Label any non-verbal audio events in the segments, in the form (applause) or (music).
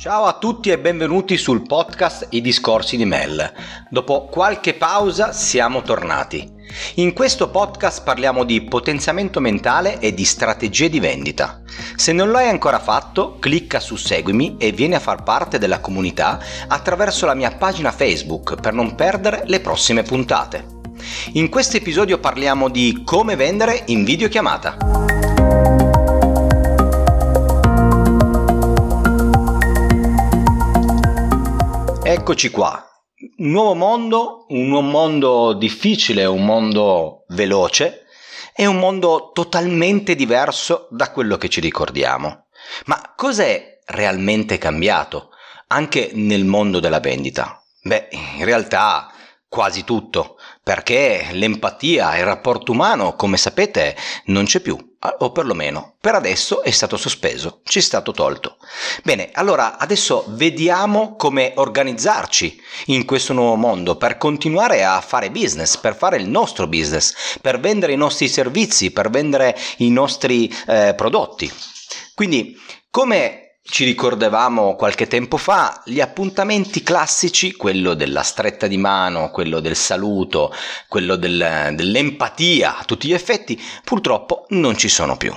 Ciao a tutti e benvenuti sul podcast I discorsi di Mel. Dopo qualche pausa siamo tornati. In questo podcast parliamo di potenziamento mentale e di strategie di vendita. Se non l'hai ancora fatto, clicca su Seguimi e vieni a far parte della comunità attraverso la mia pagina Facebook per non perdere le prossime puntate. In questo episodio parliamo di come vendere in videochiamata. Eccoci qua. Un nuovo mondo, un mondo difficile, un mondo veloce e un mondo totalmente diverso da quello che ci ricordiamo. Ma cos'è realmente cambiato anche nel mondo della vendita? Beh, in realtà quasi tutto, perché l'empatia e il rapporto umano, come sapete, non c'è più o perlomeno per adesso è stato sospeso, ci è stato tolto. Bene, allora adesso vediamo come organizzarci in questo nuovo mondo per continuare a fare business, per fare il nostro business, per vendere i nostri servizi, per vendere i nostri eh, prodotti. Quindi, come ci ricordavamo qualche tempo fa gli appuntamenti classici, quello della stretta di mano, quello del saluto, quello del, dell'empatia a tutti gli effetti, purtroppo non ci sono più.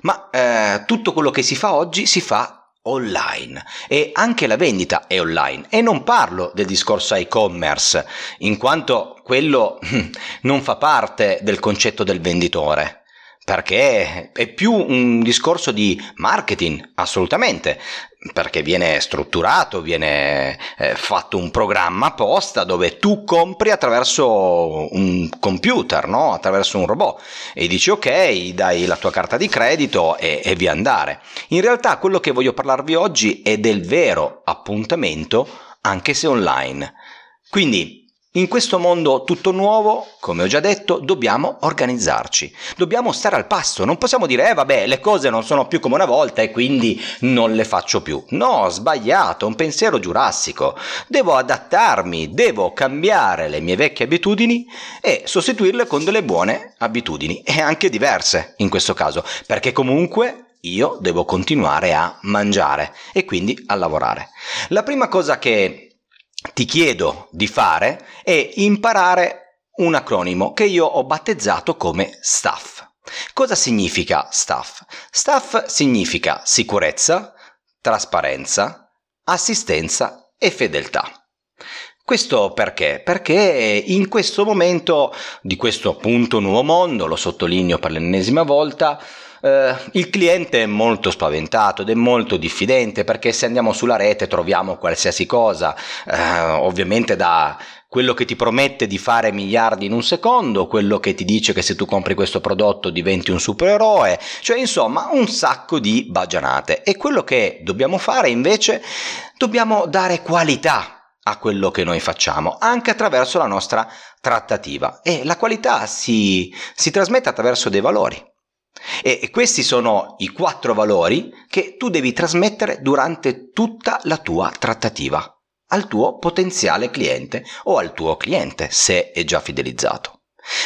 Ma eh, tutto quello che si fa oggi si fa online. E anche la vendita è online. E non parlo del discorso e-commerce in quanto quello (laughs) non fa parte del concetto del venditore perché è più un discorso di marketing, assolutamente, perché viene strutturato, viene eh, fatto un programma apposta dove tu compri attraverso un computer, no? attraverso un robot e dici ok, dai la tua carta di credito e, e via andare. In realtà quello che voglio parlarvi oggi è del vero appuntamento, anche se online. Quindi in questo mondo tutto nuovo, come ho già detto, dobbiamo organizzarci, dobbiamo stare al passo, non possiamo dire eh vabbè le cose non sono più come una volta e quindi non le faccio più. No, sbagliato, un pensiero giurassico. Devo adattarmi, devo cambiare le mie vecchie abitudini e sostituirle con delle buone abitudini e anche diverse in questo caso, perché comunque io devo continuare a mangiare e quindi a lavorare. La prima cosa che ti chiedo di fare è imparare un acronimo che io ho battezzato come STAFF. Cosa significa STAFF? STAFF significa sicurezza, trasparenza, assistenza e fedeltà. Questo perché? Perché in questo momento di questo appunto nuovo mondo, lo sottolineo per l'ennesima volta, eh, il cliente è molto spaventato ed è molto diffidente perché se andiamo sulla rete troviamo qualsiasi cosa, eh, ovviamente da quello che ti promette di fare miliardi in un secondo, quello che ti dice che se tu compri questo prodotto diventi un supereroe, cioè insomma un sacco di bagianate. E quello che dobbiamo fare invece, dobbiamo dare qualità a quello che noi facciamo, anche attraverso la nostra trattativa. E la qualità si, si trasmette attraverso dei valori. E questi sono i quattro valori che tu devi trasmettere durante tutta la tua trattativa al tuo potenziale cliente o al tuo cliente se è già fidelizzato.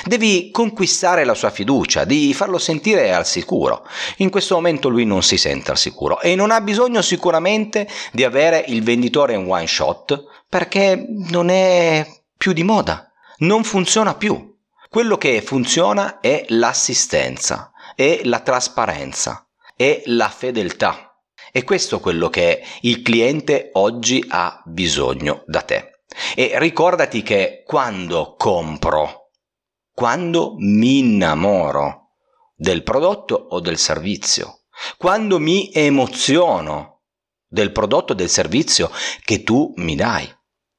Devi conquistare la sua fiducia, di farlo sentire al sicuro. In questo momento lui non si sente al sicuro e non ha bisogno sicuramente di avere il venditore in one shot perché non è più di moda, non funziona più. Quello che funziona è l'assistenza è la trasparenza, è la fedeltà. E questo è quello che il cliente oggi ha bisogno da te. E ricordati che quando compro, quando mi innamoro del prodotto o del servizio, quando mi emoziono del prodotto o del servizio che tu mi dai,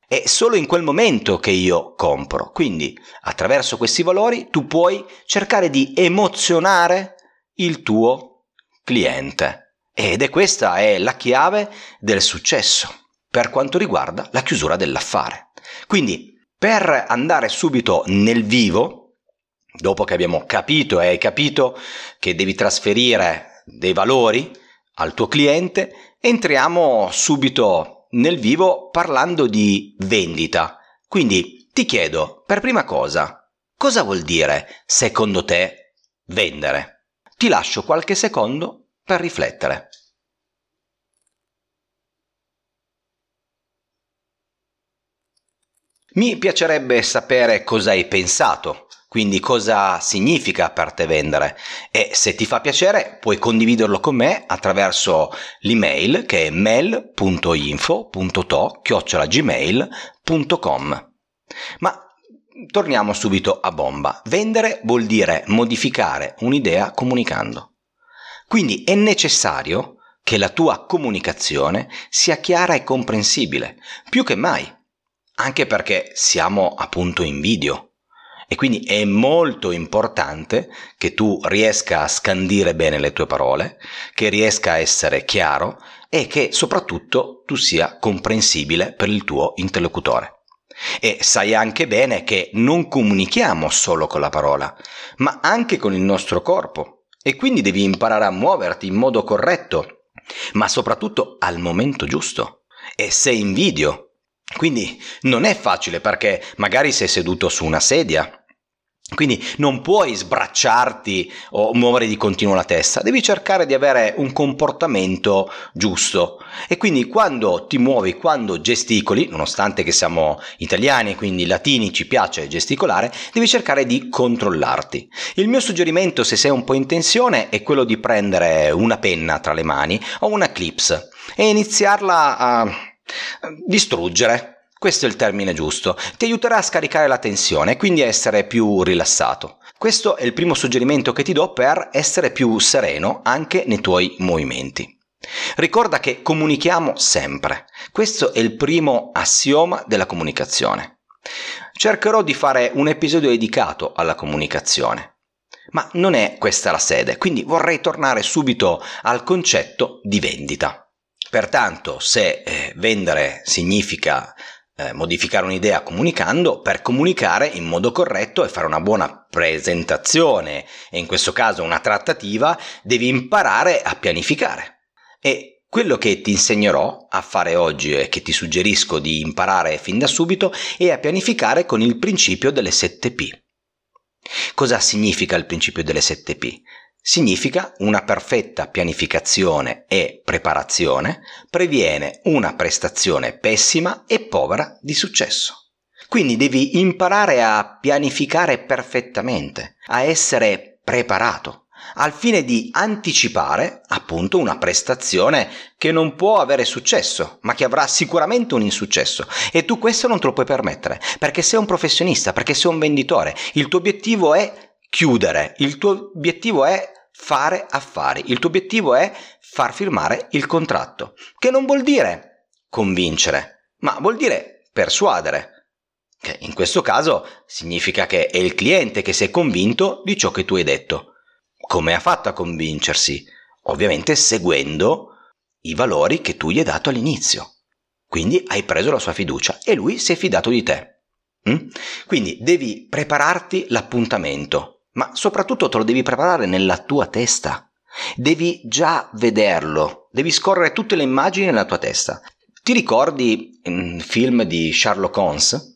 è solo in quel momento che io compro. Quindi, attraverso questi valori, tu puoi cercare di emozionare il tuo cliente. Ed è questa è la chiave del successo per quanto riguarda la chiusura dell'affare. Quindi, per andare subito nel vivo, dopo che abbiamo capito e hai capito che devi trasferire dei valori al tuo cliente, entriamo subito nel vivo parlando di vendita. Quindi ti chiedo, per prima cosa, cosa vuol dire secondo te vendere? Ti lascio qualche secondo per riflettere. Mi piacerebbe sapere cosa hai pensato quindi cosa significa per te vendere e se ti fa piacere puoi condividerlo con me attraverso l'email che è mail.info.to-gmail.com. Ma torniamo subito a bomba. Vendere vuol dire modificare un'idea comunicando. Quindi è necessario che la tua comunicazione sia chiara e comprensibile, più che mai, anche perché siamo appunto in video. E quindi è molto importante che tu riesca a scandire bene le tue parole, che riesca a essere chiaro e che soprattutto tu sia comprensibile per il tuo interlocutore. E sai anche bene che non comunichiamo solo con la parola, ma anche con il nostro corpo. E quindi devi imparare a muoverti in modo corretto, ma soprattutto al momento giusto. E sei in video. Quindi non è facile perché magari sei seduto su una sedia quindi non puoi sbracciarti o muovere di continuo la testa, devi cercare di avere un comportamento giusto. E quindi quando ti muovi, quando gesticoli, nonostante che siamo italiani, quindi latini, ci piace gesticolare, devi cercare di controllarti. Il mio suggerimento, se sei un po' in tensione, è quello di prendere una penna tra le mani o una clips e iniziarla a distruggere questo è il termine giusto. Ti aiuterà a scaricare la tensione e quindi a essere più rilassato. Questo è il primo suggerimento che ti do per essere più sereno anche nei tuoi movimenti. Ricorda che comunichiamo sempre. Questo è il primo assioma della comunicazione. Cercherò di fare un episodio dedicato alla comunicazione. Ma non è questa la sede, quindi vorrei tornare subito al concetto di vendita. Pertanto, se eh, vendere significa eh, modificare un'idea comunicando per comunicare in modo corretto e fare una buona presentazione e in questo caso una trattativa devi imparare a pianificare e quello che ti insegnerò a fare oggi e che ti suggerisco di imparare fin da subito è a pianificare con il principio delle 7P. Cosa significa il principio delle 7P? Significa una perfetta pianificazione e preparazione previene una prestazione pessima e povera di successo. Quindi devi imparare a pianificare perfettamente, a essere preparato, al fine di anticipare appunto una prestazione che non può avere successo, ma che avrà sicuramente un insuccesso. E tu questo non te lo puoi permettere, perché sei un professionista, perché sei un venditore. Il tuo obiettivo è chiudere, il tuo obiettivo è fare affari, il tuo obiettivo è far firmare il contratto, che non vuol dire convincere, ma vuol dire persuadere. Che in questo caso significa che è il cliente che si è convinto di ciò che tu hai detto. Come ha fatto a convincersi? Ovviamente seguendo i valori che tu gli hai dato all'inizio. Quindi hai preso la sua fiducia e lui si è fidato di te. Mm? Quindi devi prepararti l'appuntamento, ma soprattutto te lo devi preparare nella tua testa. Devi già vederlo, devi scorrere tutte le immagini nella tua testa. Ti ricordi il film di Sherlock Holmes?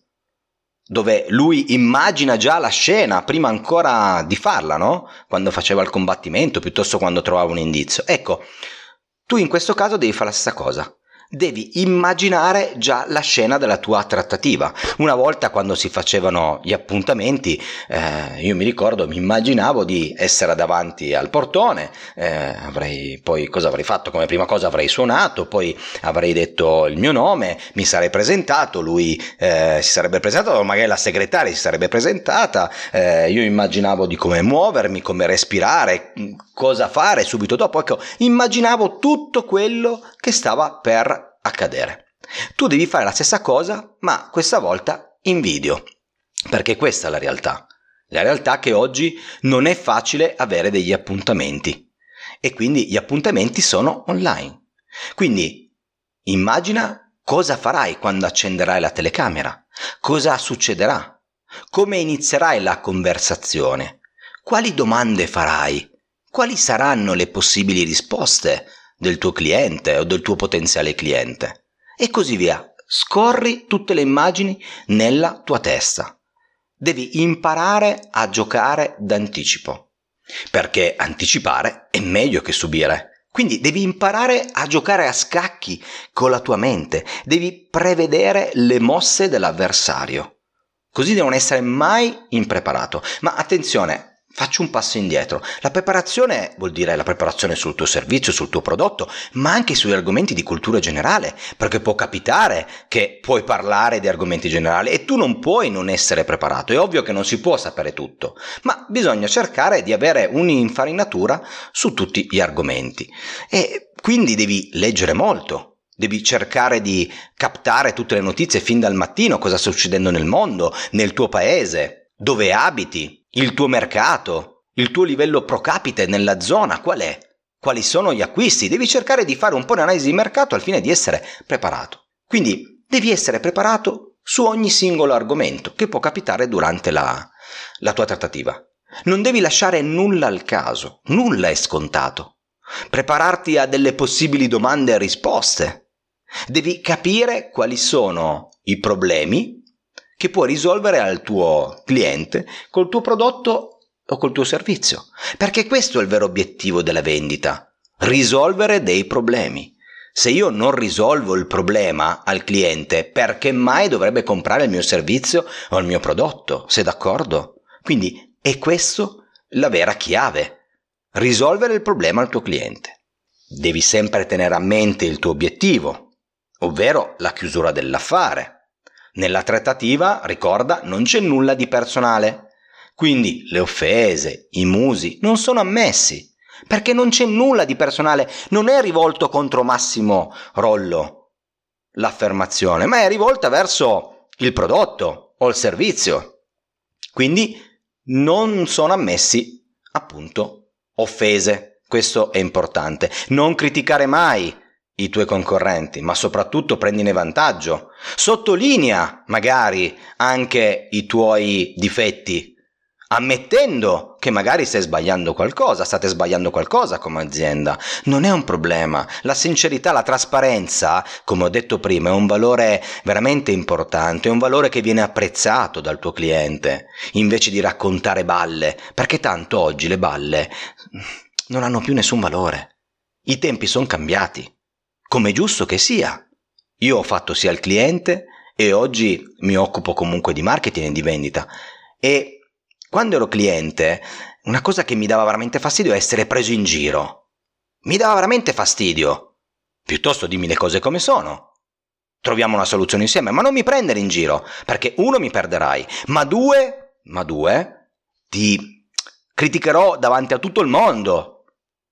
Dove lui immagina già la scena prima ancora di farla, no? Quando faceva il combattimento, piuttosto quando trovava un indizio. Ecco, tu in questo caso devi fare la stessa cosa devi immaginare già la scena della tua trattativa. Una volta quando si facevano gli appuntamenti, eh, io mi ricordo, mi immaginavo di essere davanti al portone, eh, avrei poi cosa avrei fatto? Come prima cosa avrei suonato, poi avrei detto il mio nome, mi sarei presentato, lui eh, si sarebbe presentato, magari la segretaria si sarebbe presentata, eh, io immaginavo di come muovermi, come respirare, cosa fare subito dopo. Ecco, immaginavo tutto quello che stava per accadere. Tu devi fare la stessa cosa, ma questa volta in video, perché questa è la realtà. La realtà è che oggi non è facile avere degli appuntamenti e quindi gli appuntamenti sono online. Quindi immagina cosa farai quando accenderai la telecamera, cosa succederà, come inizierai la conversazione, quali domande farai, quali saranno le possibili risposte del tuo cliente o del tuo potenziale cliente e così via. Scorri tutte le immagini nella tua testa. Devi imparare a giocare d'anticipo, perché anticipare è meglio che subire. Quindi devi imparare a giocare a scacchi con la tua mente, devi prevedere le mosse dell'avversario. Così da non essere mai impreparato. Ma attenzione, Faccio un passo indietro. La preparazione vuol dire la preparazione sul tuo servizio, sul tuo prodotto, ma anche sugli argomenti di cultura generale, perché può capitare che puoi parlare di argomenti generali e tu non puoi non essere preparato. È ovvio che non si può sapere tutto, ma bisogna cercare di avere un'infarinatura su tutti gli argomenti. E quindi devi leggere molto, Devi cercare di captare tutte le notizie fin dal mattino, cosa sta succedendo nel mondo, nel tuo paese, dove abiti, il tuo mercato, il tuo livello pro capite nella zona, qual è? Quali sono gli acquisti? Devi cercare di fare un po' di analisi di mercato al fine di essere preparato. Quindi devi essere preparato su ogni singolo argomento che può capitare durante la, la tua trattativa. Non devi lasciare nulla al caso, nulla è scontato. Prepararti a delle possibili domande e risposte. Devi capire quali sono i problemi che puoi risolvere al tuo cliente col tuo prodotto o col tuo servizio. Perché questo è il vero obiettivo della vendita, risolvere dei problemi. Se io non risolvo il problema al cliente, perché mai dovrebbe comprare il mio servizio o il mio prodotto? Sei d'accordo? Quindi è questo la vera chiave. Risolvere il problema al tuo cliente. Devi sempre tenere a mente il tuo obiettivo, ovvero la chiusura dell'affare nella trattativa, ricorda, non c'è nulla di personale. Quindi le offese, i musi non sono ammessi, perché non c'è nulla di personale, non è rivolto contro Massimo Rollo l'affermazione, ma è rivolta verso il prodotto o il servizio. Quindi non sono ammessi appunto offese. Questo è importante. Non criticare mai i tuoi concorrenti, ma soprattutto prendine vantaggio. Sottolinea magari anche i tuoi difetti, ammettendo che magari stai sbagliando qualcosa, state sbagliando qualcosa come azienda. Non è un problema. La sincerità, la trasparenza, come ho detto prima, è un valore veramente importante, è un valore che viene apprezzato dal tuo cliente, invece di raccontare balle, perché tanto oggi le balle non hanno più nessun valore. I tempi sono cambiati come giusto che sia. Io ho fatto sia il cliente e oggi mi occupo comunque di marketing e di vendita. E quando ero cliente, una cosa che mi dava veramente fastidio è essere preso in giro. Mi dava veramente fastidio. Piuttosto dimmi le cose come sono. Troviamo una soluzione insieme, ma non mi prendere in giro, perché uno mi perderai, ma due, ma due, ti criticherò davanti a tutto il mondo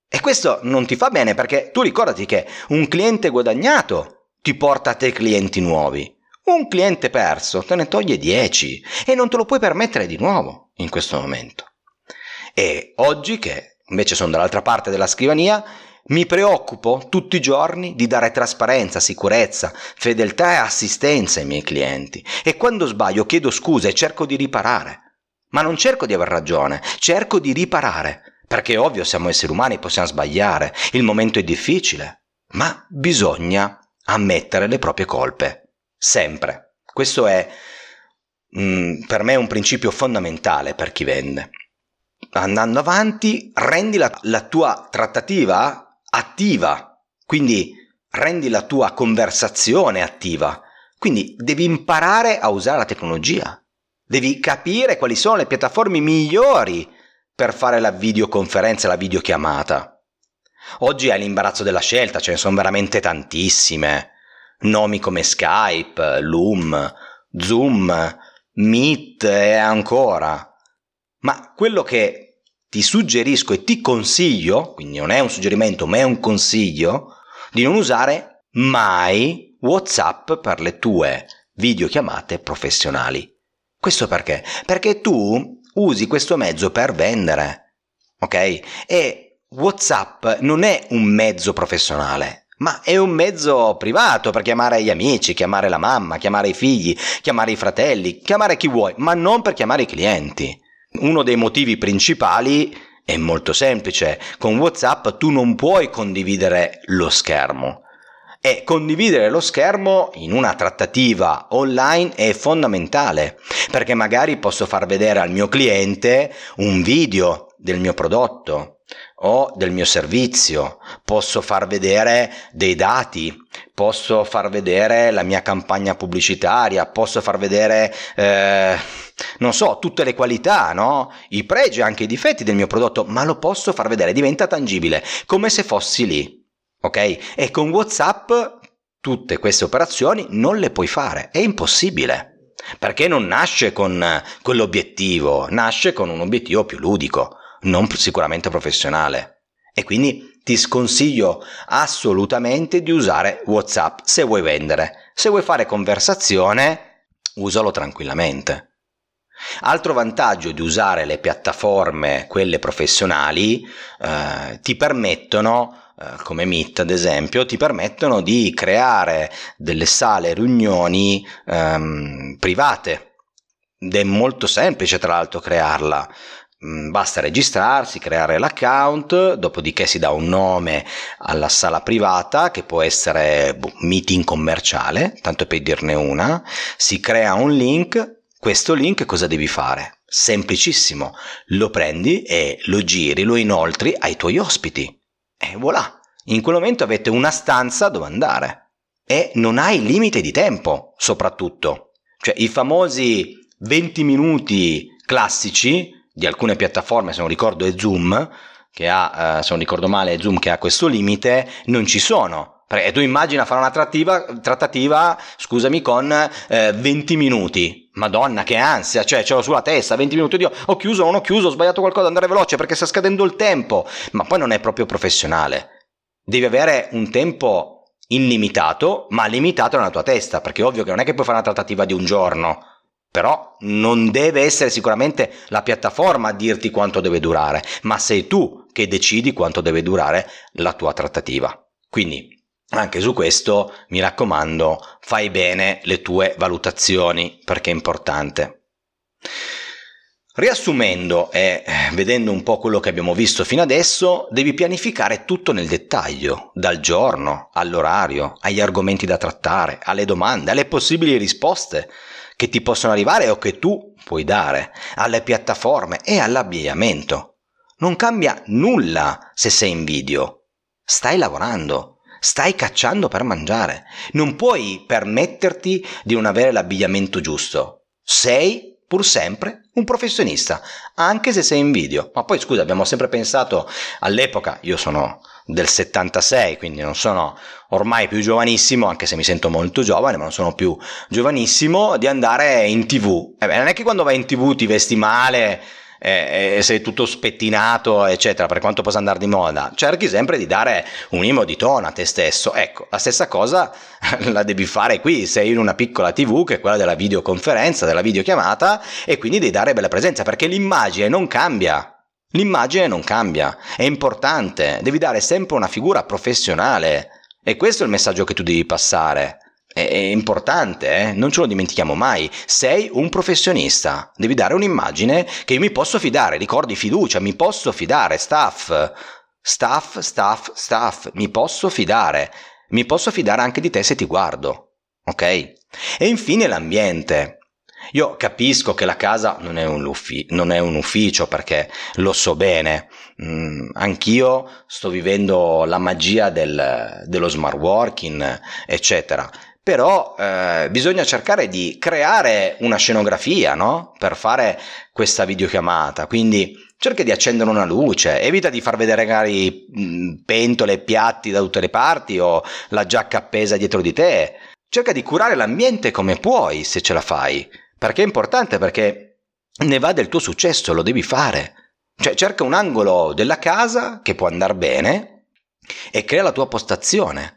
e questo non ti fa bene perché tu ricordati che un cliente guadagnato ti porta a te clienti nuovi. Un cliente perso te ne toglie 10 e non te lo puoi permettere di nuovo in questo momento. E oggi che invece sono dall'altra parte della scrivania, mi preoccupo tutti i giorni di dare trasparenza, sicurezza, fedeltà e assistenza ai miei clienti. E quando sbaglio chiedo scusa e cerco di riparare. Ma non cerco di aver ragione, cerco di riparare. Perché è ovvio, siamo esseri umani, possiamo sbagliare, il momento è difficile, ma bisogna ammettere le proprie colpe, sempre. Questo è mh, mm, per me un principio fondamentale per chi vende. Andando avanti, rendi la, la tua trattativa attiva, quindi rendi la tua conversazione attiva. Quindi devi imparare a usare la tecnologia. Devi capire quali sono le piattaforme migliori per fare la videoconferenza, la videochiamata. Oggi hai l'imbarazzo della scelta, ce ne sono veramente tantissime. Nomi come Skype, Loom, Zoom, Meet e ancora. Ma quello che ti suggerisco e ti consiglio, quindi non è un suggerimento ma è un consiglio, di non usare mai WhatsApp per le tue videochiamate professionali. Questo perché? Perché tu usi questo mezzo per vendere, ok? E WhatsApp non è un mezzo professionale, ma è un mezzo privato per chiamare gli amici, chiamare la mamma, chiamare i figli, chiamare i fratelli, chiamare chi vuoi, ma non per chiamare i clienti. Uno dei motivi principali è molto semplice, con WhatsApp tu non puoi condividere lo schermo e condividere lo schermo in una trattativa online è fondamentale perché magari posso far vedere al mio cliente un video del mio prodotto, o del mio servizio, posso far vedere dei dati, posso far vedere la mia campagna pubblicitaria, posso far vedere, eh, non so, tutte le qualità, no? i pregi, anche i difetti del mio prodotto, ma lo posso far vedere, diventa tangibile, come se fossi lì. Ok? E con WhatsApp tutte queste operazioni non le puoi fare, è impossibile. Perché non nasce con quell'obiettivo, nasce con un obiettivo più ludico, non sicuramente professionale. E quindi ti sconsiglio assolutamente di usare WhatsApp se vuoi vendere. Se vuoi fare conversazione, usalo tranquillamente. Altro vantaggio di usare le piattaforme, quelle professionali, eh, ti permettono eh, come Meet ad esempio, ti permettono di creare delle sale riunioni ehm, private. Ed è molto semplice tra l'altro crearla. Mm, basta registrarsi, creare l'account, dopodiché si dà un nome alla sala privata che può essere boh, meeting commerciale, tanto per dirne una, si crea un link, questo link cosa devi fare? Semplicissimo, lo prendi e lo giri, lo inoltri ai tuoi ospiti. E voilà, in quel momento avete una stanza dove andare. E non hai limite di tempo, soprattutto. Cioè i famosi 20 minuti classici di alcune piattaforme, se non ricordo è Zoom, che ha, eh, se non ricordo male, Zoom che ha questo limite, non ci sono. Perché tu immagina fare una trattativa, scusami, con eh, 20 minuti. Madonna, che ansia, cioè ce l'ho sulla testa, 20 minuti, io ho chiuso, non ho chiuso, ho sbagliato qualcosa, andare veloce perché sta scadendo il tempo. Ma poi non è proprio professionale. Devi avere un tempo illimitato, ma limitato nella tua testa, perché ovvio che non è che puoi fare una trattativa di un giorno. Però non deve essere sicuramente la piattaforma a dirti quanto deve durare, ma sei tu che decidi quanto deve durare la tua trattativa. Quindi anche su questo mi raccomando, fai bene le tue valutazioni perché è importante. Riassumendo e eh, vedendo un po' quello che abbiamo visto fino adesso, devi pianificare tutto nel dettaglio, dal giorno, all'orario, agli argomenti da trattare, alle domande, alle possibili risposte che ti possono arrivare o che tu puoi dare, alle piattaforme e all'abbigliamento. Non cambia nulla se sei in video. Stai lavorando, stai cacciando per mangiare. Non puoi permetterti di non avere l'abbigliamento giusto. Sei pur sempre un professionista, anche se sei in video. Ma poi scusa, abbiamo sempre pensato all'epoca, io sono del 76, quindi non sono ormai più giovanissimo, anche se mi sento molto giovane, ma non sono più giovanissimo, di andare in tv. Eh non è che quando vai in tv ti vesti male, e, sei tutto spettinato, eccetera, per quanto possa andare di moda, cerchi sempre di dare un minimo di tono a te stesso. Ecco, la stessa cosa (laughs) la devi fare qui, sei in una piccola TV che è quella della videoconferenza, della videochiamata e quindi devi dare bella presenza perché l'immagine non cambia. L'immagine non cambia, è importante, devi dare sempre una figura professionale e questo è il messaggio che tu devi passare è, importante, eh? non ce lo dimentichiamo mai. Sei un professionista, devi dare un'immagine che io mi posso fidare, ricordi fiducia, mi posso fidare, staff, staff, staff, staff, mi posso fidare, mi posso fidare anche di te se ti guardo, ok? E infine l'ambiente. Io capisco che la casa non è un, non è un ufficio perché lo so bene, mm, anch'io sto vivendo la magia del, dello smart working, eccetera però eh, bisogna cercare di creare una scenografia no? per fare questa videochiamata. Quindi cerca di accendere una luce. Evita di far vedere magari mm, pentole e piatti da tutte le parti o la giacca appesa dietro di te. Cerca di curare l'ambiente come puoi se ce la fai. Perché è importante perché ne va del tuo successo lo devi fare. Cioè cerca un angolo della casa che può andare bene e crea la tua postazione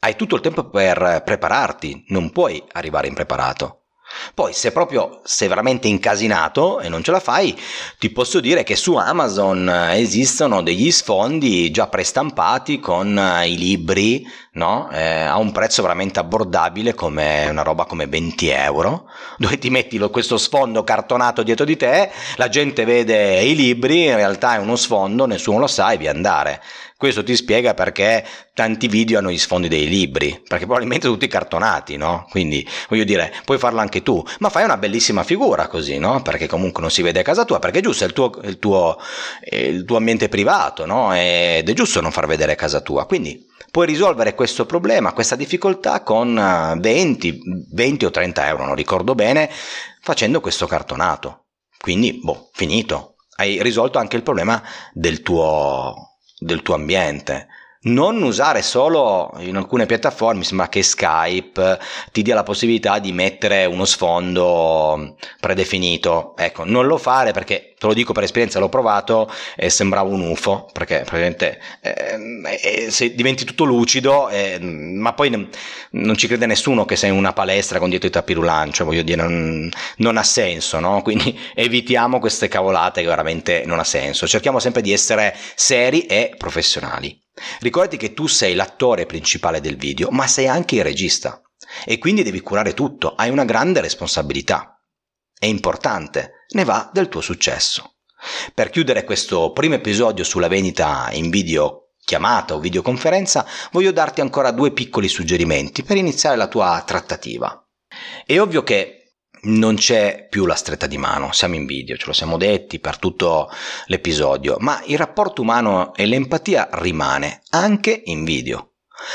hai tutto il tempo per prepararti, non puoi arrivare impreparato. Poi se proprio sei veramente incasinato e non ce la fai, ti posso dire che su Amazon esistono degli sfondi già prestampati con i libri no? eh, a un prezzo veramente abbordabile come una roba come 20 euro dove ti metti questo sfondo cartonato dietro di te la gente vede i libri in realtà è uno sfondo nessuno lo sa e vi andare Questo ti spiega perché tanti video hanno gli sfondi dei libri, perché probabilmente tutti cartonati, no? Quindi, voglio dire, puoi farlo anche tu, ma fai una bellissima figura così, no? Perché comunque non si vede a casa tua, perché è giusto, è il tuo, il tuo, il tuo ambiente privato, no? Ed è giusto non far vedere casa tua. Quindi puoi risolvere questo problema, questa difficoltà con 20, eh, 20 o 30 euro, non ricordo bene, facendo questo cartonato. Quindi, boh, finito. Hai risolto anche il problema del tuo, del tuo ambiente non usare solo in alcune piattaforme, sembra che Skype ti dia la possibilità di mettere uno sfondo predefinito. Ecco, non lo fare perché te lo dico per esperienza, l'ho provato e sembrava un UFO, perché praticamente eh, eh, diventi tutto lucido, eh, ma poi non, non, ci crede nessuno che sei in una palestra con dietro i tappirulan, cioè voglio dire, non, non ha senso, no? (laughs) Quindi evitiamo queste cavolate che veramente non ha senso. Cerchiamo sempre di essere seri e professionali. Ricordati che tu sei l'attore principale del video, ma sei anche il regista e quindi devi curare tutto, hai una grande responsabilità. È importante, ne va del tuo successo. Per chiudere questo primo episodio sulla vendita in video chiamata o videoconferenza, voglio darti ancora due piccoli suggerimenti per iniziare la tua trattativa. È ovvio che non c'è più la stretta di mano, siamo in video, ce lo siamo detti per tutto l'episodio, ma il rapporto umano e l'empatia rimane anche in video.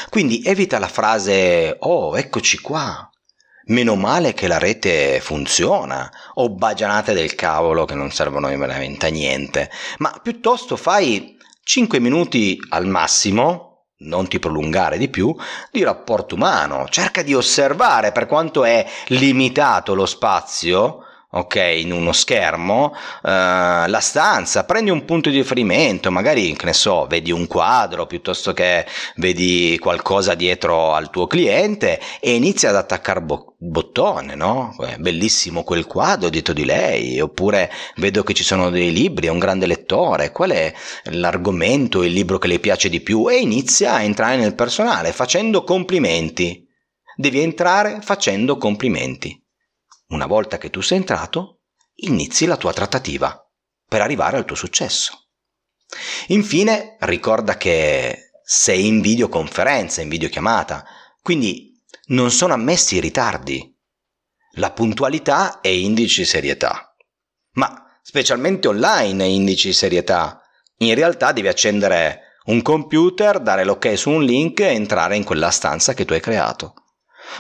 Quindi evita la frase oh, eccoci qua. Meno male che la rete funziona, o bagianate del cavolo che non servono veramente a niente, ma piuttosto fai 5 minuti al massimo non ti prolungare di più, di rapporto umano. Cerca di osservare per quanto è limitato lo spazio ok, in uno schermo, uh, la stanza, prendi un punto di riferimento, magari, che ne so, vedi un quadro piuttosto che vedi qualcosa dietro al tuo cliente e inizi ad attaccare bo- bottone, no? Bellissimo quel quadro dietro di lei, oppure vedo che ci sono dei libri, è un grande lettore, qual è l'argomento, il libro che le piace di più e inizia a entrare nel personale facendo complimenti. Devi entrare facendo complimenti. Una volta che tu sei entrato, inizi la tua trattativa per arrivare al tuo successo. Infine, ricorda che sei in videoconferenza, in videochiamata, quindi non sono ammessi i ritardi. La puntualità è indice di serietà. Ma specialmente online è indice di serietà. In realtà devi accendere un computer, dare l'ok su un link e entrare in quella stanza che tu hai creato.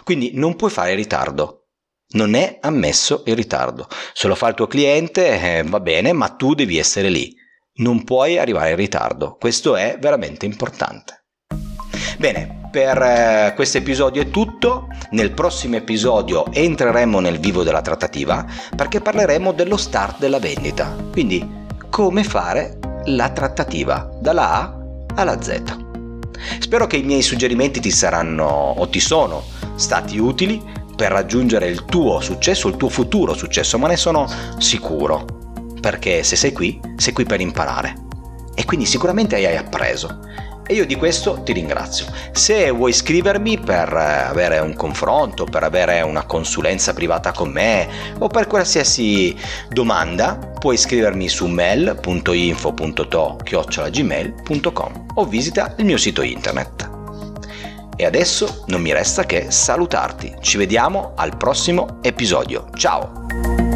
Quindi non puoi fare ritardo. Non è ammesso il ritardo. Se lo fa il tuo cliente eh, va bene, ma tu devi essere lì. Non puoi arrivare in ritardo. Questo è veramente importante. Bene, per eh, questo episodio è tutto. Nel prossimo episodio entreremo nel vivo della trattativa perché parleremo dello start della vendita. Quindi come fare la trattativa dalla A alla Z. Spero che i miei suggerimenti ti saranno o ti sono stati utili per raggiungere il tuo successo, il tuo futuro successo, ma ne sono sicuro. Perché se sei qui, sei qui per imparare. E quindi sicuramente hai appreso. E io di questo ti ringrazio. Se vuoi scrivermi per eh, avere un confronto, per avere una consulenza privata con me o per qualsiasi domanda, puoi scrivermi su mail.info.to-gmail.com o visita il mio sito internet. E adesso non mi resta che salutarti. Ci vediamo al prossimo episodio. Ciao!